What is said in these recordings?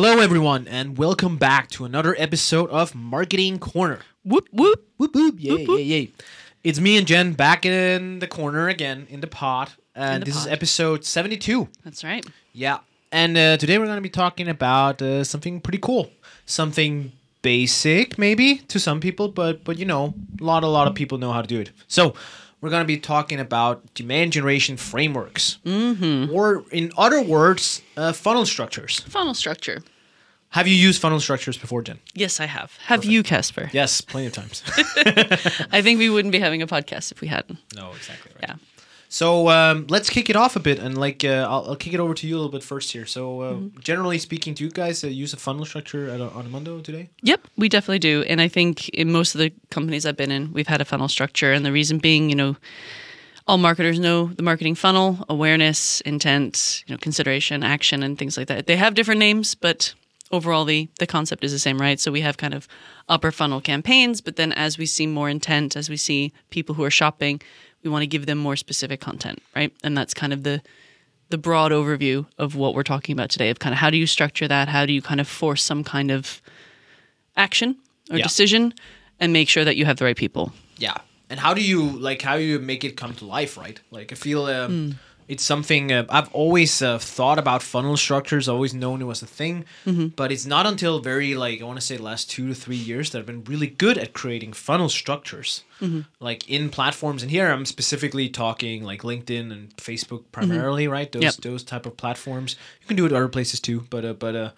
Hello, everyone, and welcome back to another episode of Marketing Corner. Whoop whoop. Whoop whoop, yay, yay, yay. It's me and Jen back in the corner again in the pod, and the this is episode 72. That's right. Yeah, and uh, today we're going to be talking about uh, something pretty cool, something basic maybe to some people, but but you know, a lot a lot of people know how to do it. So we're going to be talking about demand generation frameworks, mm-hmm. or in other words, uh, funnel structures. Funnel structure. Have you used funnel structures before, Jen? Yes, I have. Have you, Casper? Yes, plenty of times. I think we wouldn't be having a podcast if we hadn't. no, exactly right. Yeah. So um, let's kick it off a bit, and like uh, I'll, I'll kick it over to you a little bit first here. So uh, Mm-hmm. generally speaking, do you guys uh, use a funnel structure at, Onomondo today? Yep, we definitely do. And I think in most of the companies I've been in, we've had a funnel structure. And the reason being, you know, all marketers know the marketing funnel, awareness, intent, you know, consideration, action, and things like that. They have different names, but overall the the concept is the same, right? So we have kind of upper funnel campaigns, but then as we see more intent, as we see people who are shopping, we want to give them more specific content, right? And that's kind of the the broad overview of what we're talking about today of kind of how do you structure that? How do you kind of force some kind of action or Yeah. decision and make sure that you have the right people? Yeah. And how do you like how you make it come to life, right? Like I feel um, Hmm. It's something uh, I've always uh, thought about funnel structures, always known it was a thing, Mm-hmm. but it's not until very like I want to say the last two to three years that I've been really good at creating funnel structures, Mm-hmm. like in platforms. And here I'm specifically talking like LinkedIn and Facebook primarily, right? Those Mm-hmm. Yep. those type of platforms. You can do it other places too, but uh, but uh,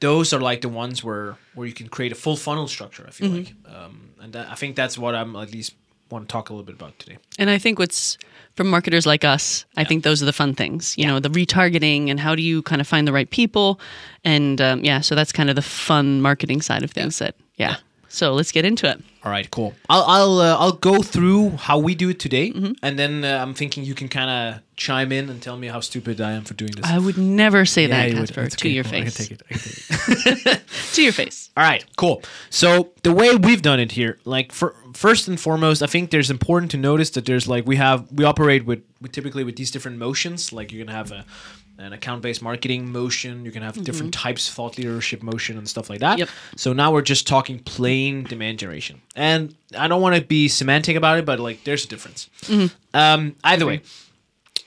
those are like the ones where where you can create a full funnel structure. I feel like, um, and that, I think that's what I'm at least want to talk a little bit about today. And I think what's from marketers like us, I think those are the fun things, you know, the retargeting and how do you kind of find the right people. And um, yeah, so that's kind of the fun marketing side of things that, yeah. So let's get into it. All right, cool. I'll I'll uh, I'll go through how we do it today, Mm-hmm. and then uh, I'm thinking you can kind of chime in and tell me how stupid I am for doing this. I would never say that, would. Casper, to okay. your Cool. I can face. take it. I can take it. To your face. All right, cool. So the way we've done it here, like for first and foremost, I think there's important to notice that there's like we have we operate with, with typically with these different motions. Like you're gonna have a an account-based marketing motion. You can have different types of thought leadership motion and stuff like that. Yep. So now we're just talking plain demand generation, and I don't want to be semantic about it, but like there's a difference. Um, either way.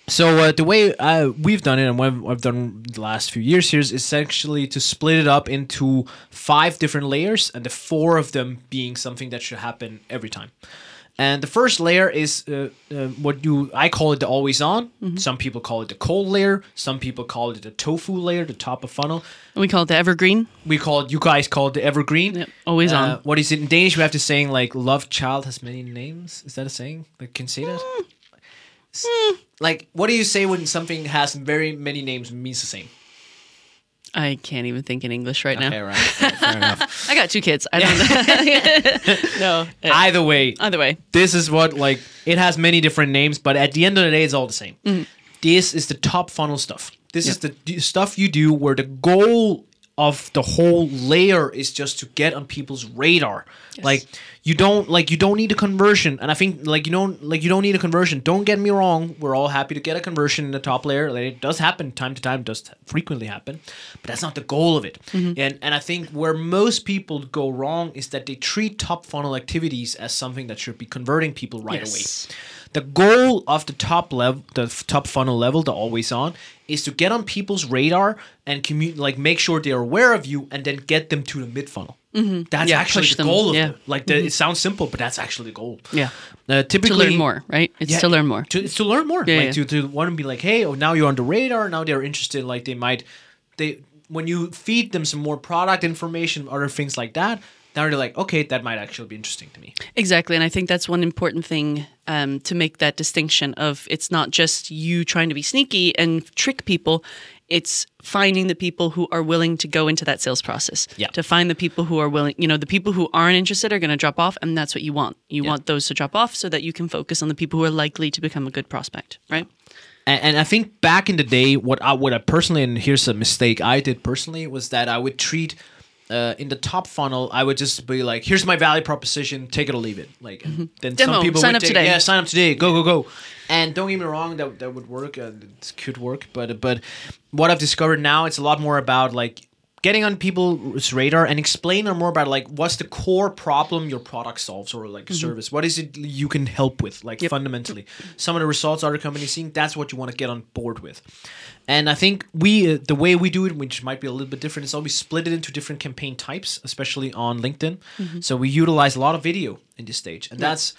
So uh, the way uh, we've done it and what I've done the last few years here is essentially to split it up into five different layers, and the four of them being something that should happen every time. And the first layer is uh, uh, what you I call it the always on. Some people call it the cold layer. Some people call it the tofu layer, the top of funnel. We call it the evergreen. We call it you guys call it the evergreen. Yep, always Uh, on. What is it in Danish? We have to saying like "love child has many names." Is that a saying? Like, can say that? S- Like, what do you say when something has very many names and means the same? I can't even think in English right Okay, now. right. Fair enough. I got two kids. I don't know. no. Either way, Either way. this is what like it has many different names, but at the end of the day, it's all the same. Mm-hmm. This is the top funnel stuff. This is the stuff you do where the goal of the whole layer is just to get on people's radar. Like you don't like you don't need a conversion, and I think like you don't like you don't need a conversion. Don't get me wrong. We're all happy to get a conversion in the top layer. Like, it does happen time to time. Does frequently happen, but that's not the goal of it. Mm-hmm. And and I think where most people go wrong is that they treat top funnel activities as something that should be converting people right away. The goal of the top level, the top funnel level, the always on, is to get on people's radar and commu- like make sure they are aware of you, and then get them to the mid funnel. Mm-hmm. That's Yeah, actually the them, goal of yeah. Mm-hmm. it. Like the, it sounds simple, but that's actually the goal. Yeah. Uh, To learn more, right? It's to learn more. To, it's to learn more. Yeah, like yeah. to to want to be like, hey, oh, now you're on the radar. Now they're interested. Like they might, they when you feed them some more product information, other things like that. Now they're like, okay, that might actually be interesting to me. Exactly, and I think that's one important thing um, to make that distinction of it's not just you trying to be sneaky and trick people. It's finding the people who are willing to go into that sales process. Yeah. To find the people who are willing, you know, the people who aren't interested are going to drop off, and that's what you want. You want those to drop off so that you can focus on the people who are likely to become a good prospect, right? And, and I think back in the day, what I what I personally and here's a mistake I did personally was that I would treat uh, in the top funnel, I would just be like, "Here's my value proposition, take it or leave it." Like, and then Demo, some people sign would up take, today. Yeah, sign up today. Go go go. And don't get me wrong, that that would work. Uh, it could work, but but what I've discovered now, it's a lot more about like getting on people's radar and explaining more about like what's the core problem your product solves or like a service. What is it you can help with, like fundamentally. Some of the results other companies seeing, that's what you want to get on board with. And I think we, uh, the way we do it, which might be a little bit different, is always split it into different campaign types, especially on LinkedIn. So we utilize a lot of video in this stage, and that's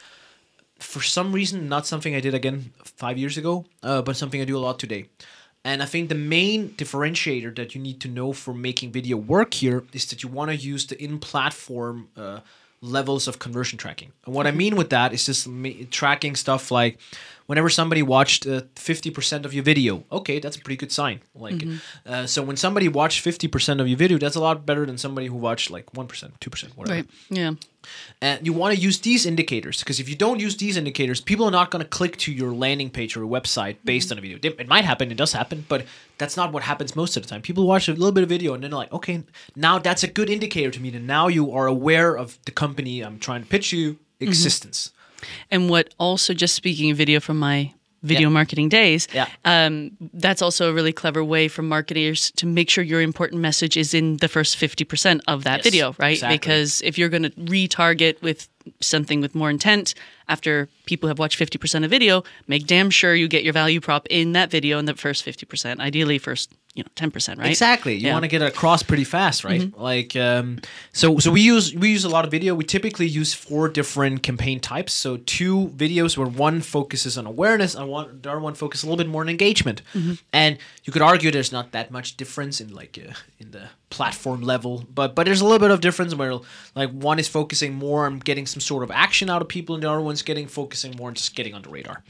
for some reason not something I did again five years ago, uh, but something I do a lot today. And I think the main differentiator that you need to know for making video work here is that you want to use the in-platform uh, levels of conversion tracking. And what I mean with that is just ma- tracking stuff like whenever somebody watched uh, 50% of your video, okay, that's a pretty good sign. Like, uh, so when somebody watched 50% of your video, that's a lot better than somebody who watched like 1%, 2%, whatever. Right. Yeah. And you want to use these indicators because if you don't use these indicators, people are not going to click to your landing page or website based on a video. It might happen, it does happen, but that's not what happens most of the time. People watch a little bit of video and then they're like, okay, now that's a good indicator to me that now you are aware of the company I'm trying to pitch you existence. And what also, just speaking of video from my video Yeah. marketing days, Yeah. um, that's also a really clever way for marketers to make sure your important message is in the first 50% of that Yes, video, right? exactly. Because if you're going to retarget with something with more intent after people have watched 50% of video, make damn sure you get your value prop in that video in the first 50%, ideally first, you know, 10%, right? Exactly. You Yeah. Mm-hmm. want to get it across pretty fast, right? Like, um, so so we use we use a lot of video. We typically use four different campaign types. So two videos where one focuses on awareness, and one the other one focuses a little bit more on engagement. Mm-hmm. And you could argue there's not that much difference in like uh, in the platform level, but but there's a little bit of difference where like one is focusing more on getting some sort of action out of people, and the other one's getting focusing more on just getting on the radar.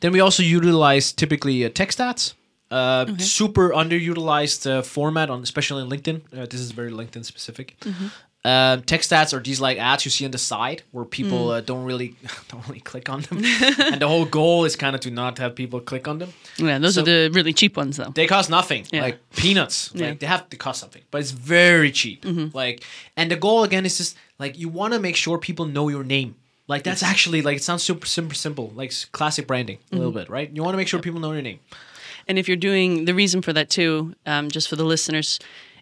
Then we also utilize typically uh, text ads. Uh, Super underutilized uh, format on, especially on LinkedIn. Uh, this is very LinkedIn specific. Uh, text ads are these like ads you see on the side where people uh, don't really don't really click on them, and the whole goal is kind of to not have people click on them. Yeah, those So- are the really cheap ones, though. They cost nothing, Yeah. like peanuts. Yeah. Like they have to cost something, but it's very cheap. Like, and the goal again is just like you want to make sure people know your name. Like that's actually like it sounds super super simple, like classic branding a little bit, right? You want to make sure people know your name. And if you're doing the reason for that too, um, just for the listeners,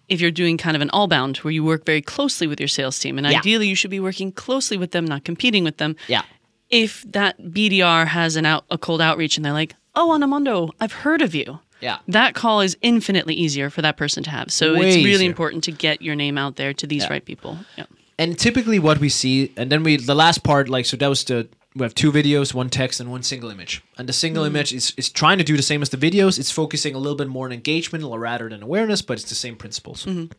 if you're doing kind of an all bound where you work very closely with your sales team, and Yeah. ideally you should be working closely with them, not competing with them. Yeah. If that BDR has an out a cold outreach and they're like, "Oh, Onomondo, I've heard of you." Yeah. That call is infinitely easier for that person to have. So Way it's really easier. important to get your name out there to these Yeah. right people. Yeah. and typically what we see and then we the last part like so that was the we have two videos one text and one single image. And the single hmm. image is, is trying to do the same as the videos. It's focusing a little bit more on engagement rather than awareness but it's the same principles. Mm-hmm.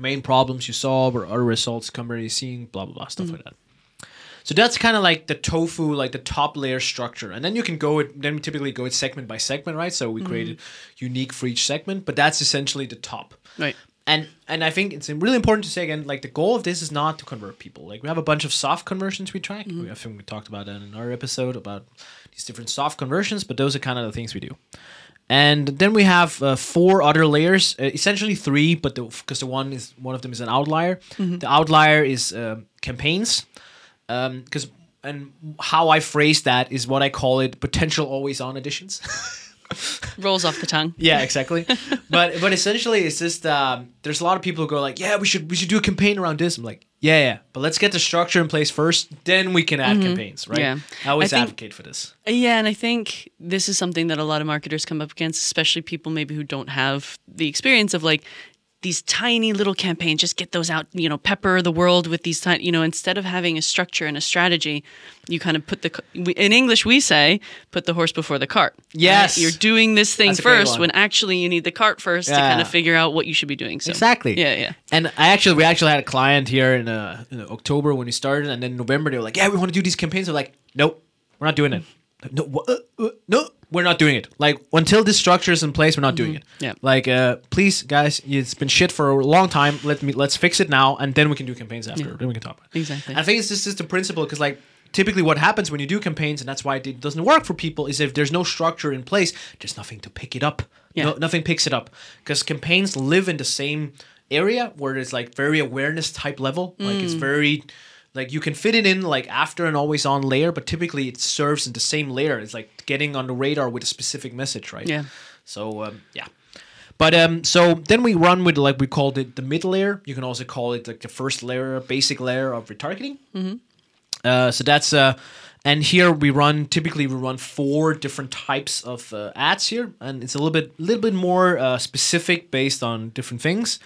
Main problems you solve or other results company seeing blah blah blah stuff mm-hmm. like that. So that's kind of like the tofu like the top layer structure. And then you can go with then we typically go with segment by segment right? So we mm-hmm. created unique for each segment but that's essentially the top. Right. And and I think it's really important to say again, like the goal of this is not to convert people. Like we have a bunch of soft conversions we track. We, I think we talked about that in our episode about these different soft conversions, but those are kind of the things we do. And then we have uh, four other layers, uh, essentially three, but because the, one is one of them is an outlier. The outlier is um campaigns, because and how I phrase that is what I call it potential always on additions. Rolls off the tongue. Yeah, exactly. but but essentially, it's just um, there's a lot of people who go like, yeah, we should we should do a campaign around this. I'm like, yeah, yeah, but let's get the structure in place first, then we can add campaigns, right? Yeah. I always I think- advocate for this. Yeah, and I think this is something that a lot of marketers come up against, especially people maybe who don't have the experience of like these tiny little campaigns. Just get those out, you know, pepper the world with these tiny, you know, instead of having a structure and a strategy, you kind of put the in English we say put the horse before the cart. right? Yes. you're doing this thing That's first when actually you need the cart first to kind of figure out what you should be doing. So Exactly. Yeah, yeah. And I actually, we actually had a client here in, uh, in October when we started, and then November they were like, "Yeah, we want to do these campaigns." We're like, "Nope, we're not doing it. No, uh, uh, no, we're not doing it. Like until this structure is in place, we're not doing it. Yeah. Like, uh, please, guys, it's been shit for a long time. Let me let's fix it now, and then we can do campaigns after. Yeah. Then we can talk about it. Exactly. I think it's just, just the principle because like. Typically, what happens when you do campaigns, and that's why it doesn't work for people, is if there's no structure in place, there's nothing to pick it up. Yeah. No, nothing picks it up because campaigns live in the same area where it's like very awareness type level like Mm. it's very like you can fit it in like after an always on layer but typically it serves in the same layer it's like getting on the radar with a specific message right Yeah. so um, yeah But um, so then we run with like we called it the mid layer. You can also call it like the first layer, basic layer of retargeting. Uh, so that's uh, and here we run typically we run four different types of uh, ads here, and it's a little bit little bit more uh, specific based on different things.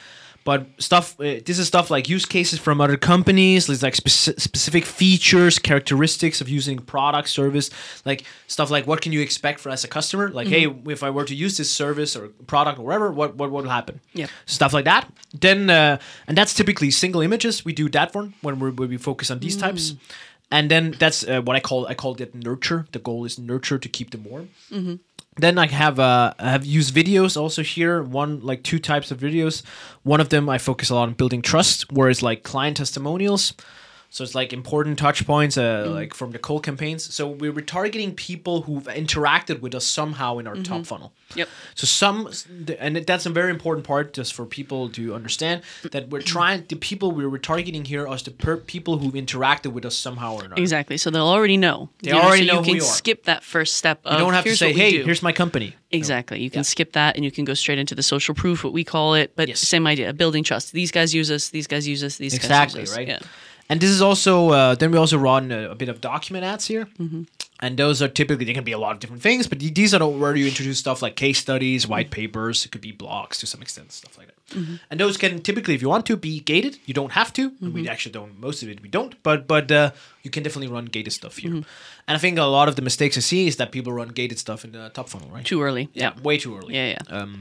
But stuff uh, this is stuff like use cases from other companies. Like speci- specific features, characteristics of using product service, like stuff like what can you expect for as a customer? Like, hey, if I were to use this service or product or whatever, what what will happen? yeah stuff like that. Then uh, and that's typically single images. We do that one when we when we focus on these types, and then that's uh, what I call I call it nurture. The goal is nurture to keep them warm. Then I have uh, I have used videos also here. One like two types of videos. One of them I focus a lot on building trust, whereas like client testimonials. So it's like important touch points, uh, like from the cold campaigns. So we're targeting people who've interacted with us somehow in our top funnel. Yep. So some, and that's a very important part just for people to understand that we're trying. The people we're targeting here are the per- people who've interacted with us somehow or another. Exactly. So they'll already know. They You already so know you can skip that first step. Of, You don't have to say, "Hey, do." here's my company." Exactly. You can skip that and you can go straight into the social proof, what we call it. But Yes. same idea, building trust. These guys use us. These guys use us. These exactly guys use us. Exactly. Right Yeah. And this is also uh, then we also run a, a bit of document ads here Mm-hmm. and those are typically they can be a lot of different things but these are where you introduce stuff like case studies white Mm-hmm. papers it could be blogs to some extent stuff like that and those can typically if you want to be gated you don't have to Mm-hmm. we actually don't most of it we don't but but uh, you can definitely run gated stuff here Mm-hmm. and i think a lot of the mistakes i see is that people run gated stuff in the top funnel right Too early. yeah, way too early. Yeah, yeah. Um,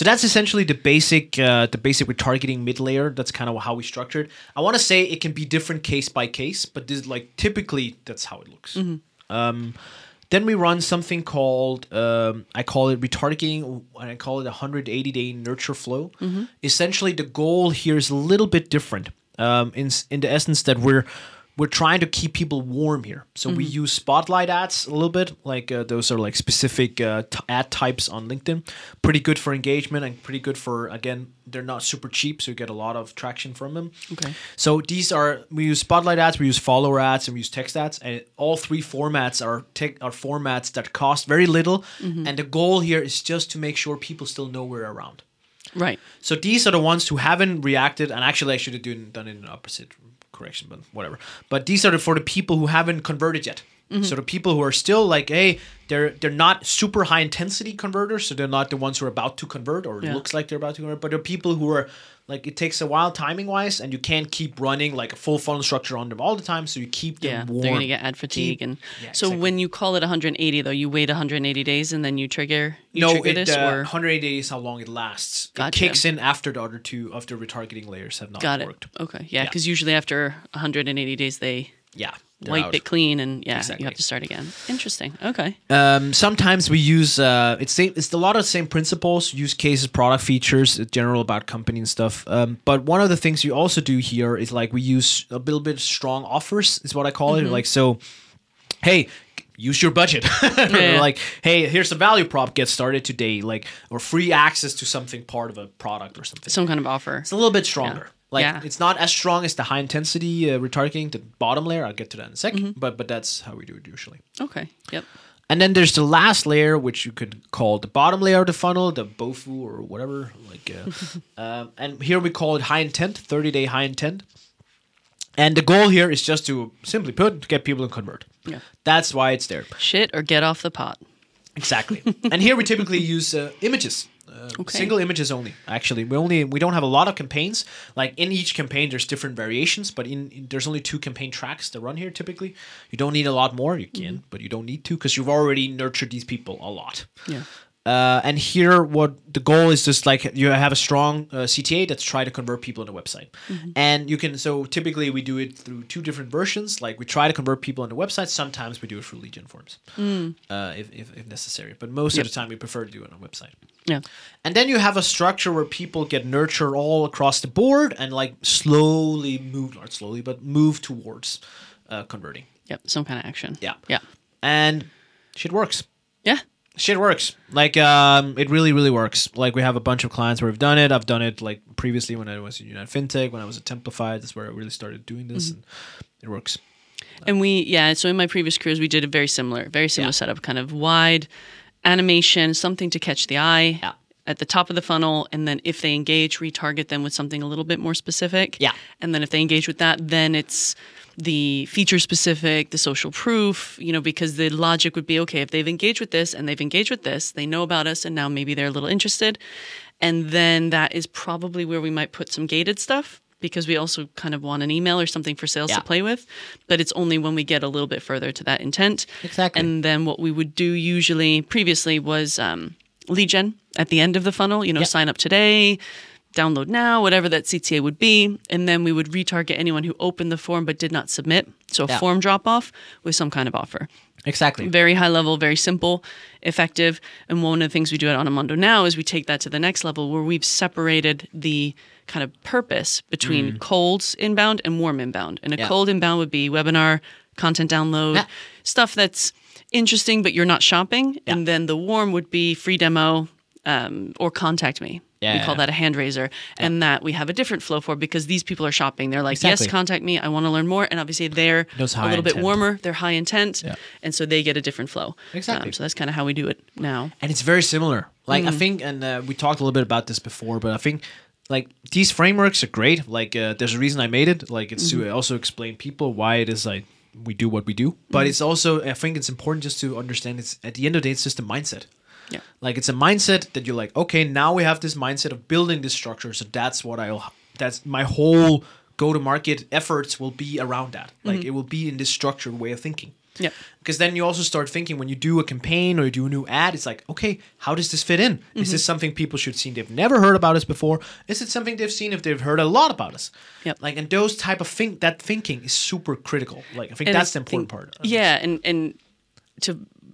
so that's essentially the basic, uh, the basic retargeting mid layer. That's kind of how we structured. I want to say it can be different case by case, but this like typically that's how it looks. Um, then we run something called um, I call it retargeting, and I call it a 180 day nurture flow. Essentially, the goal here is a little bit different. Um, in in the essence that we're we're trying to keep people warm here. So we use spotlight ads a little bit. Like uh, those are like specific uh, t- ad types on LinkedIn. Pretty good for engagement and pretty good for again. They're not super cheap, so you get a lot of traction from them. Okay. So these are we use spotlight ads, we use follower ads, and we use text ads, and all three formats are tech are formats that cost very little. And the goal here is just to make sure people still know we're around. Right. So these are the ones who haven't reacted, and actually I should have done, done it in opposite correction, but whatever. But these are for the people who haven't converted yet. So the people who are still like, hey, they're they're not super high intensity converters, so they're not the ones who are about to convert or Yeah. looks like they're about to convert, but they're people who are like it takes a while timing wise, and you can't keep running like a full funnel structure on them all the time, so you keep them Yeah. warm. They're going to get ad fatigue. Keep- and Yeah, so exactly. when you call it 180, though, you wait 180 days and then you trigger, you no, trigger it, this? uh, or 180 days how long it lasts. Gotcha. It kicks in after the other two of the retargeting layers have not Got it. worked. Okay. Yeah. Yeah. Because usually after 180 days, they Yeah, wipe out. it clean and yeah, Exactly. you have to start again. Interesting. Okay. Um, sometimes we use uh, it's same, it's a lot of the same principles, use cases, product features, uh, general about company and stuff. Um, but one of the things you also do here is like we use a little bit strong offers, is what I call Mm-hmm. it. Like so, hey. Use your budget. Yeah. like, hey, here's a value prop. Get started today. Like, or free access to something part of a product or something. Some kind of offer. It's a little bit stronger. Like, Yeah. it's not as strong as the high intensity uh, retargeting, the bottom layer. I'll get to that in a 2nd Mm-hmm. But but that's how we do it usually. Okay. Yep. And then there's the last layer, which you could call the bottom layer of the funnel, the BOFU or whatever. Like, uh, um, and here we call it high intent, 30 day high intent. And the goal here is just to simply put, to get people to convert. Yeah. That's why it's there. Shit or get off the pot. Exactly. and here we typically use uh, images. Uh, Okay. Single images only. Actually, we only we don't have a lot of campaigns. Like in each campaign, there's different variations, but in, in- there's only two campaign tracks to run here. Typically, you don't need a lot more. You can, Mm-hmm. but you don't need to because you've already nurtured these people a lot. Yeah. Uh, and here, what the goal is just like you have a strong uh, CTA that's try to convert people on the website, and you can. So typically, we do it through two different versions. Like we try to convert people on the website. Sometimes we do it through lead gen forms, uh, if, if, if necessary. But most Yep. of the time, we prefer to do it on a website. Yeah. And then you have a structure where people get nurtured all across the board and like slowly move, not slowly, but move towards uh, converting. Yep. Some kind of action. Yeah. Yeah. And shit works. Yeah. Shit works. Like um, it really, really works. Like we have a bunch of clients where we've done it. I've done it like previously when I was in United FinTech, when I was at Templafy. That's where I really started doing this, and it works. And we, yeah, so in my previous careers, we did a very similar, very similar Yeah. setup, kind of wide animation, something to catch the eye. Yeah. At the top of the funnel, and then if they engage, retarget them with something a little bit more specific. Yeah. And then if they engage with that, then it's the feature specific, the social proof, you know, because the logic would be okay, if they've engaged with this and they've engaged with this, they know about us and now maybe they're a little interested. And then that is probably where we might put some gated stuff because we also kind of want an email or something for sales Yeah. to play with. But it's only when we get a little bit further to that intent. Exactly. And then what we would do usually previously was um, lead gen at the end of the funnel, you know, Yeah. sign up today, download now, whatever that CTA would be. And then we would retarget anyone who opened the form but did not submit. So a Yeah. form drop off with some kind of offer. Exactly. Very high level, very simple, effective. And one of the things we do at Onomondo now is we take that to the next level where we've separated the kind of purpose between colds inbound and warm inbound. And a Mm. Yeah. cold inbound would be webinar, content download, Yeah. stuff that's interesting but you're not shopping. And then the warm would be free demo um, or contact me. Yeah, we yeah, call yeah. that a hand raiser. And that we have a different flow for because these people are shopping. They're like, Exactly. yes, contact me. I want to learn more. And obviously they're a little bit warmer. They're high intent. Yeah. And so they get a different flow. Exactly. Um, so that's kind of how we do it now. and it's very similar. Like Mm. I think, and uh, we talked a little bit about this before, but I think like these frameworks are great. Like uh, there's a reason I made it. Like it's Mm-hmm. to also explain people why it is like we do what we do. But Mm-hmm. it's also I think it's important just to understand. It's at the end of the day, it's just a mindset. Yeah. Like it's a mindset that you're like, okay, now we have this mindset of building this structure. So that's what I'll. That's my whole go-to-market efforts will be around that. Mm-hmm. Like it will be in this structured way of thinking. Yeah. Because then you also start thinking when you do a campaign or you do a new ad, it's like, okay, how does this fit in? Is this something people should see? They've never heard about us before. Is it something they've seen if they've heard a lot about us? Yeah. Like, and those type of think that thinking is super critical. Like, I think And that's I the important think- part. Yeah, and and to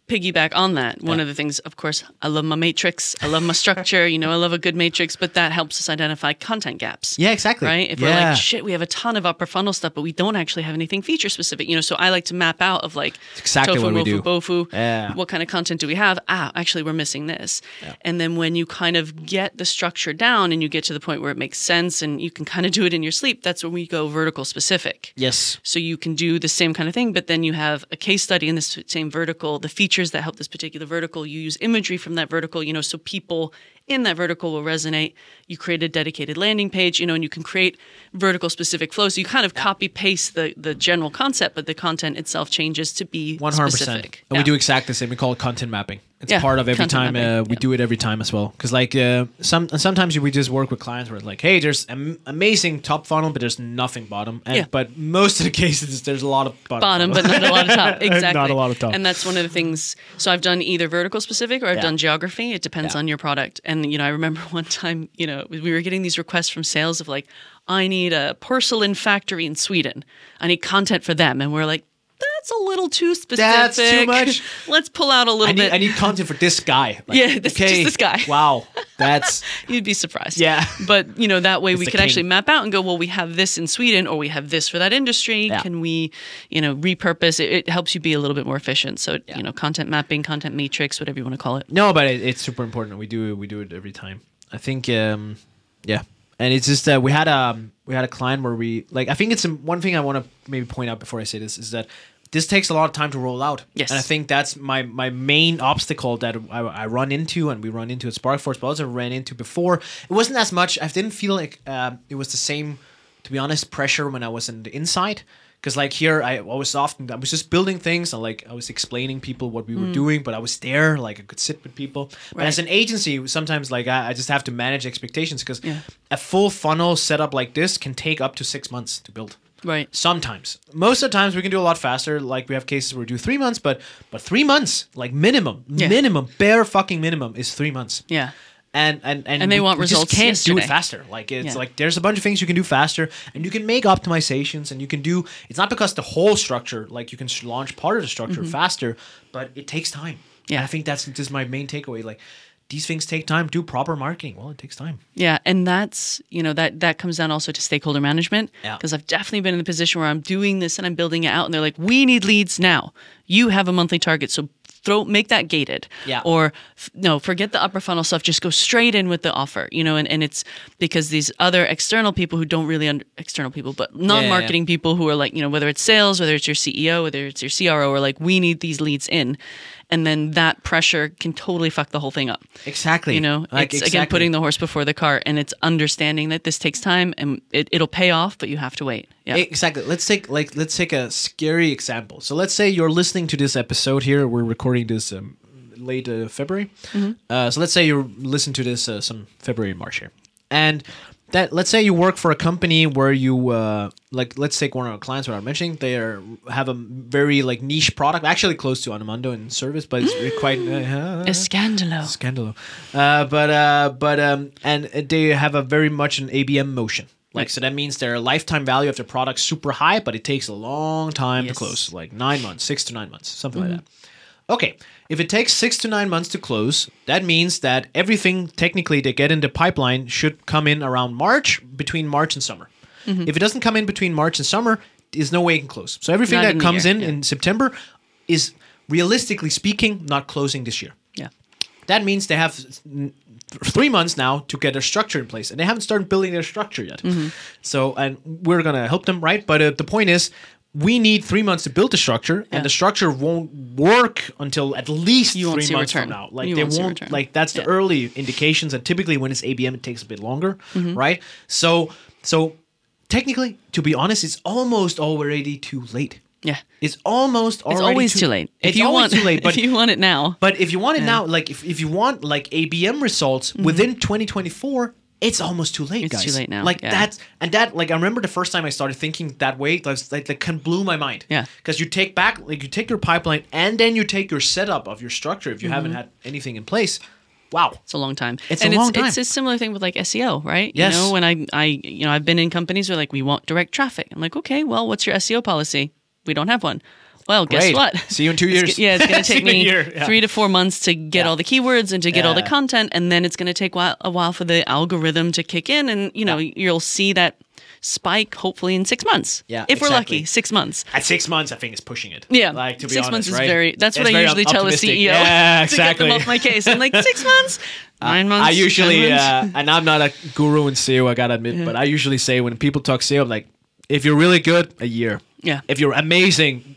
piggyback on that, one Yeah. of the things, of course, I love my matrix. I love my structure. you know, I love a good matrix, but that helps us identify content gaps. Yeah, exactly. Right? If we're like, shit, we have a ton of upper funnel stuff, but we don't actually have anything feature specific. You know, so I like to map out of like exactly tofu, what we mofu, do. bofu. Yeah. What kind of content do we have? Ah, actually, we're missing this. Yeah. And then when you kind of get the structure down and you get to the point where it makes sense and you can kind of do it in your sleep, that's when we go vertical specific. Yes. So you can do the same kind of thing, but then you have a case study in this same vertical, the features that help this particular vertical. You use imagery from that vertical, you know, so people in that vertical will resonate. You create a dedicated landing page, you know, and you can create vertical specific flows. So you kind of copy paste the the general concept, but the content itself changes to be One hundred percent. specific. And we do exactly the same. We call it content mapping. It's Yeah, part of every time uh, we Yeah. do it every time as well. Because like uh, some sometimes we just work with clients where it's like, hey, there's am- amazing top funnel, but there's nothing bottom. And, Yeah. But most of the cases, there's a lot of bottom. bottom, funnel. but not a lot of top. Exactly. Not a lot of top. And that's one of the things. So I've done either vertical specific or I've Yeah. done geography. It depends on your product. And you know, I remember one time, you know, we were getting these requests from sales of like, I need a porcelain factory in Sweden. I need content for them, and we're like. That's a little too specific. That's too much. Let's pull out a little I need, bit. I need content for this guy. Like, Yeah, this- just this guy. Wow, that's You'd be surprised. Yeah. But, you know, that way we the could actually map out and go, well, we have this in Sweden or we have this for that industry. Yeah. Can we, you know, repurpose it? It helps you be a little bit more efficient. So, you know, content mapping, content matrix, whatever you want to call it. no, but it, it's super important. We do we do it every time. I think, um, yeah, and it's just that we had a we had a client where we like. I think it's um, one thing I want to maybe point out before I say this is that this takes a lot of time to roll out. Yes. and I think that's my my main obstacle that I, I run into and we run into at Sparkforce, but also ran into before. It wasn't as much. I didn't feel like um, it was the same. To be honest, pressure when I was in the inside. Because like here, I, I was often I was just building things and like I was explaining people what we were doing, but I was there, like I could sit with people. But as an agency, sometimes like I, I just have to manage expectations because Yeah. a full funnel setup like this can take up to six months to build. Right. Sometimes, most of the times we can do a lot faster. Like we have cases where we do three months, but but three months, like minimum, Yeah. minimum, bare fucking minimum is three months. Yeah. And and and, And they we- want we results Just can't do it faster. Like it's Yeah. like there's a bunch of things you can do faster, and you can make optimizations, and you can do. It's not because the whole structure, like you can launch part of the structure faster, but it takes time. Mm-hmm. Yeah. and I think that's just my main takeaway. Like these things take time. Do proper marketing. Well, it takes time. Yeah, and that's you know that that comes down also to stakeholder management Yeah. because I've definitely been in the position where I'm doing this and I'm building it out, and they're like, "We need leads now. You have a monthly target, so throw make that gated." Yeah. Or f- no, forget the upper funnel stuff. Just go straight in with the offer. You know, and and it's because these other external people who don't really under, external people, but non-marketing people who are like you know whether it's sales, whether it's your CEO, whether it's your CRO, are like, "We need these leads in," and then that pressure can totally fuck the whole thing up. exactly. You know, like it's exactly. again putting the horse before the cart, and it's understanding that this takes time and it, it'll pay off, but you have to wait. Yeah. Exactly. Let's take like let's take a scary example. So let's say you're listening to this episode here. We're recording this um, late uh, February. Mm-hmm. Uh, so let's say you're listening to this uh, some February March here, and that let's say you work for a company where you uh, like let's take one of our clients without mentioning they are have a very like niche product actually close to Onomondo in service, but it's quite uh, a scandalo. Scandalo. Uh, but uh, but um, and they have a very much an ABM motion. Like so that means their lifetime value of their product super high, but it takes a long time Yes. to close, like nine months, six to nine months, something like that. Okay, if it takes six to nine months to close, that means that everything technically they get in the pipeline should come in around March, between March and summer. If it doesn't come in between March and summer, there's no way it can close. So everything Not that in comes year, in yeah. in September is realistically speaking not closing this year. Yeah. That means they have three months now to get their structure in place, and they haven't started building their structure yet. Mm-hmm. So, and we're gonna help them, right? But uh, the point is, we need three months to build the structure, Yeah. and the structure won't work until at least You three months return. from now. Like You they won't won't. Like that's the Yeah. early indications, and typically when it's ABM, it takes a bit longer, Mm-hmm. right? So, so technically, to be honest, it's almost already too late. Yeah. It's almost already It's always too, late. If It's you always want too late, but if you want it now. but if you want it now, like if, if you want like ABM results within 2024, it's almost too late, Mm-hmm. It's too late now, Like yeah. that's and that like I remember the first time I started thinking that way, like that of blew my mind. Yeah. Because you take back like you take your pipeline and then you take your setup of your structure if you haven't Mm-hmm. had anything in place. Wow. It's a long time. It's and a long it's, time. It's a similar thing with like SEO, right? Yes. You know, when I, I, you know, I've been in companies where like we want direct traffic. I'm like, okay, well, what's your SEO policy? We don't have one. Well, guess Great. what? See you in two years. g- yeah, it's going to take you in a me year, yeah. three to four months to get Yeah. all the keywords and to get all the content, and then it's going to take while, a while for the algorithm to kick in, and you know, you'll see that spike hopefully in six months. Yeah, if we're lucky, six months. At six months, I think it's pushing it. Yeah, Like to be six honest, months is right? very. That's what It's I usually tell a. CEO. Yeah, exactly. to exactly. get them off my case. I'm like six months, nine months. I 10 usually, uh, and I'm not a guru in SEO, I gotta admit, but I usually say when people talk SEO, I'm like, if you're really good, a year. Yeah. If you're amazing,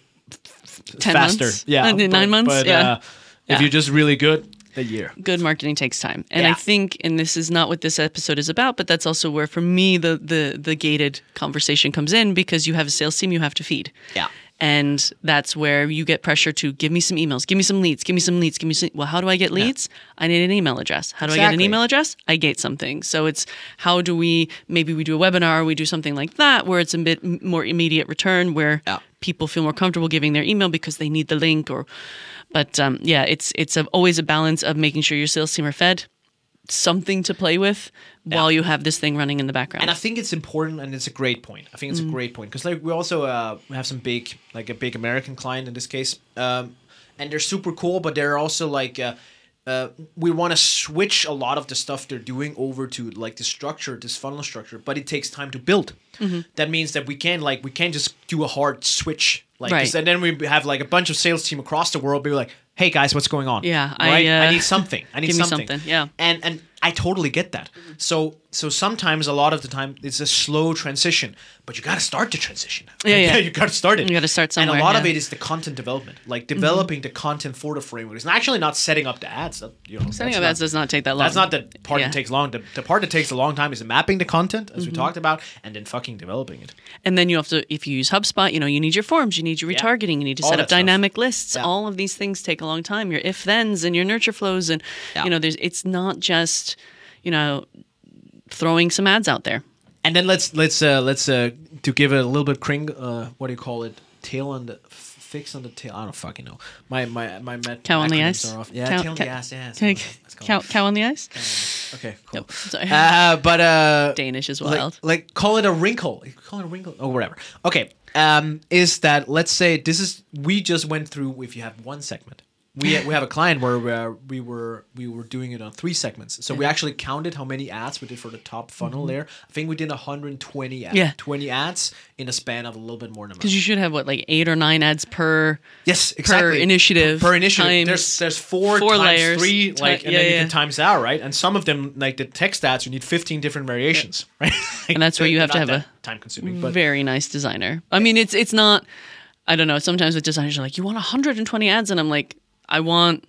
10 faster. months? Yeah. Nine months? But, Yeah. Uh, if Yeah. you're just really good, a year. good marketing takes time and Yeah. i think and this is not what this episode is about but that's also where for me the the the gated conversation comes in because you have a sales team you have to feed Yeah. and that's where you get pressure to give me some emails give me some leads give me some leads give me some well how do i get leads i need an email address how do i get an email address i gate something so it's how do we maybe we do a webinar we do something like that where it's a bit more immediate return where Yeah. People feel more comfortable giving their email because they need the link or but um, yeah it's it's a, always a balance of making sure your sales team are fed something to play with while you have this thing running in the background And I think it's important, and it's a great point. I think it's Mm. a great point because like we also uh, have some big, like a big American client in this case, um, and they're super cool, but they're also like. Uh, uh, we want to switch a lot of the stuff they're doing over to like the structure, this funnel structure, but it takes time to build. Mm-hmm. That means that we can't like we can't just do a hard switch like Right. and then we have like a bunch of sales team across the world be like, "Hey guys, what's going on?" Yeah, I, right. I, uh, need something. I need something. something, yeah. and and I totally get that. So so sometimes a lot of the time it's a slow transition, but you got to start the transition. Yeah, yeah. you got to start it. You gotta start And a lot of yeah. Mm-hmm. it is the content development, like developing the content for the framework. It's actually not setting up the ads. That, you know, setting up not- ads does not take that long That's not the part Yeah. that takes long. The, the part that takes a long time is mapping the content, Mm-hmm. as we talked about, and then fucking developing it. And then you have to, if you use HubSpot, you know, you need your forms, you need your Yeah. retargeting, you need to All set up stuff. dynamic lists. Yeah. All of these things take a long time. Your if thens and your nurture flows, and Yeah. you know, there's it's not just you know throwing some ads out there. And then let's let's uh, let's uh, to give it a little bit cring. Uh, what do you call it? Tail on the fix on the tail. I don't fucking know. My my my met- Cow on the ice. Are off. Yeah, Cow- tail on cow- the ass. Yeah, Cow, something like that. Let's go. cow, on the ice. Okay, cool. Nope, sorry. Uh, but uh, Danish is like, wild. like call it a wrinkle. Call it a wrinkle or whatever. Okay. Um, is that let's say this is we just went through. If you have one segment, we we have a client where we, are, we were we were doing it on three segments. So we actually counted how many ads we did for the top funnel there. I think we did 120 ads. Mm-hmm. Yeah. 20 ads in a span of a little bit more than a month. Because you should have what like eight or nine ads per. Yes, exactly. initiative Per, per initiative. there's there's four, four times layers. three, like, and yeah, then you can times out, right? And some of them, like the text ads, you need 15 different variations, right? And that's where you have to have a time consuming, but very nice designer. I mean, it's it's not. I don't know. Sometimes with designers are like, you want 120 ads, and I'm like, I want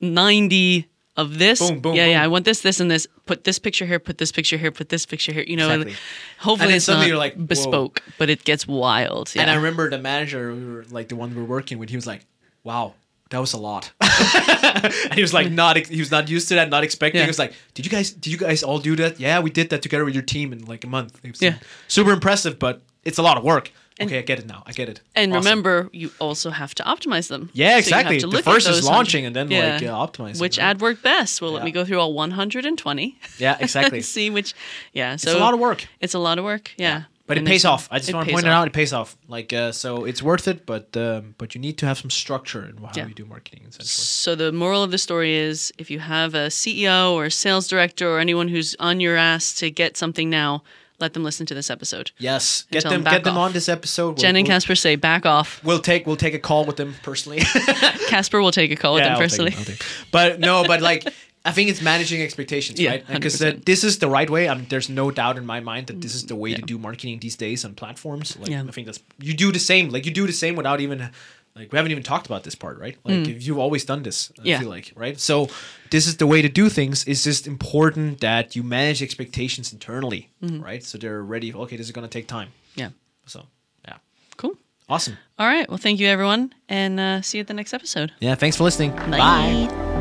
90 of this. Boom, boom, yeah, yeah. I want this, this, and this. Put this picture here. Put this picture here. Put this picture here. You know, Exactly. hopefully And it's not you're like, whoa. bespoke, but it gets wild. Yeah. And I remember the manager, we were, like the one we were working with, he was like, "Wow, that was a lot." and he was like, not he was not used to that, not expecting. Yeah. He was like, "Did you guys, did you guys all do that? Yeah, we did that together with your team in like a month. It was Yeah. super impressive, but it's a lot of work." And- okay, I get it now. I get it. and Awesome. remember, you also have to optimize them. Yeah, So you have exactly. to The first is launching and then, like, uh, optimizing, Which right? ad worked best? Well, let me go through all 120. Yeah, exactly. See which. Yeah, so it's a lot of work. It's a lot of work. Yeah, But it pays off. I just want to point it out. It pays off. Like uh, so, it's worth it. But um, but you need to have some structure in how Yeah. you do marketing. Essentially. So the moral of the story is if you have a CEO or a sales director or anyone who's on your ass to get something now, let them listen to this episode. Yes, get them get them off. on this episode. Jen We'll- and we'll- Casper say back off. We'll take we'll take a call with them personally. Casper will take a call with them I'll personally. I'll take. But no, but like I think it's managing expectations, Yeah, right? Because uh, 100%. this is the right way. I mean, there's no doubt in my mind that this is the way to do marketing these days on platforms. Like Yeah. I think that's you do the same. Like you do the same without even like we haven't even talked about this part, right? Like you've always done this. I Mm. Yeah. feel like right. So this is the way to do things. It's just important that you manage expectations internally, Mm-hmm. right? So they're ready. Okay, this is gonna take time. Yeah. So yeah, Cool. awesome. All right. Well, thank you, everyone. And uh, see you at the next episode. Yeah, thanks for listening. Bye.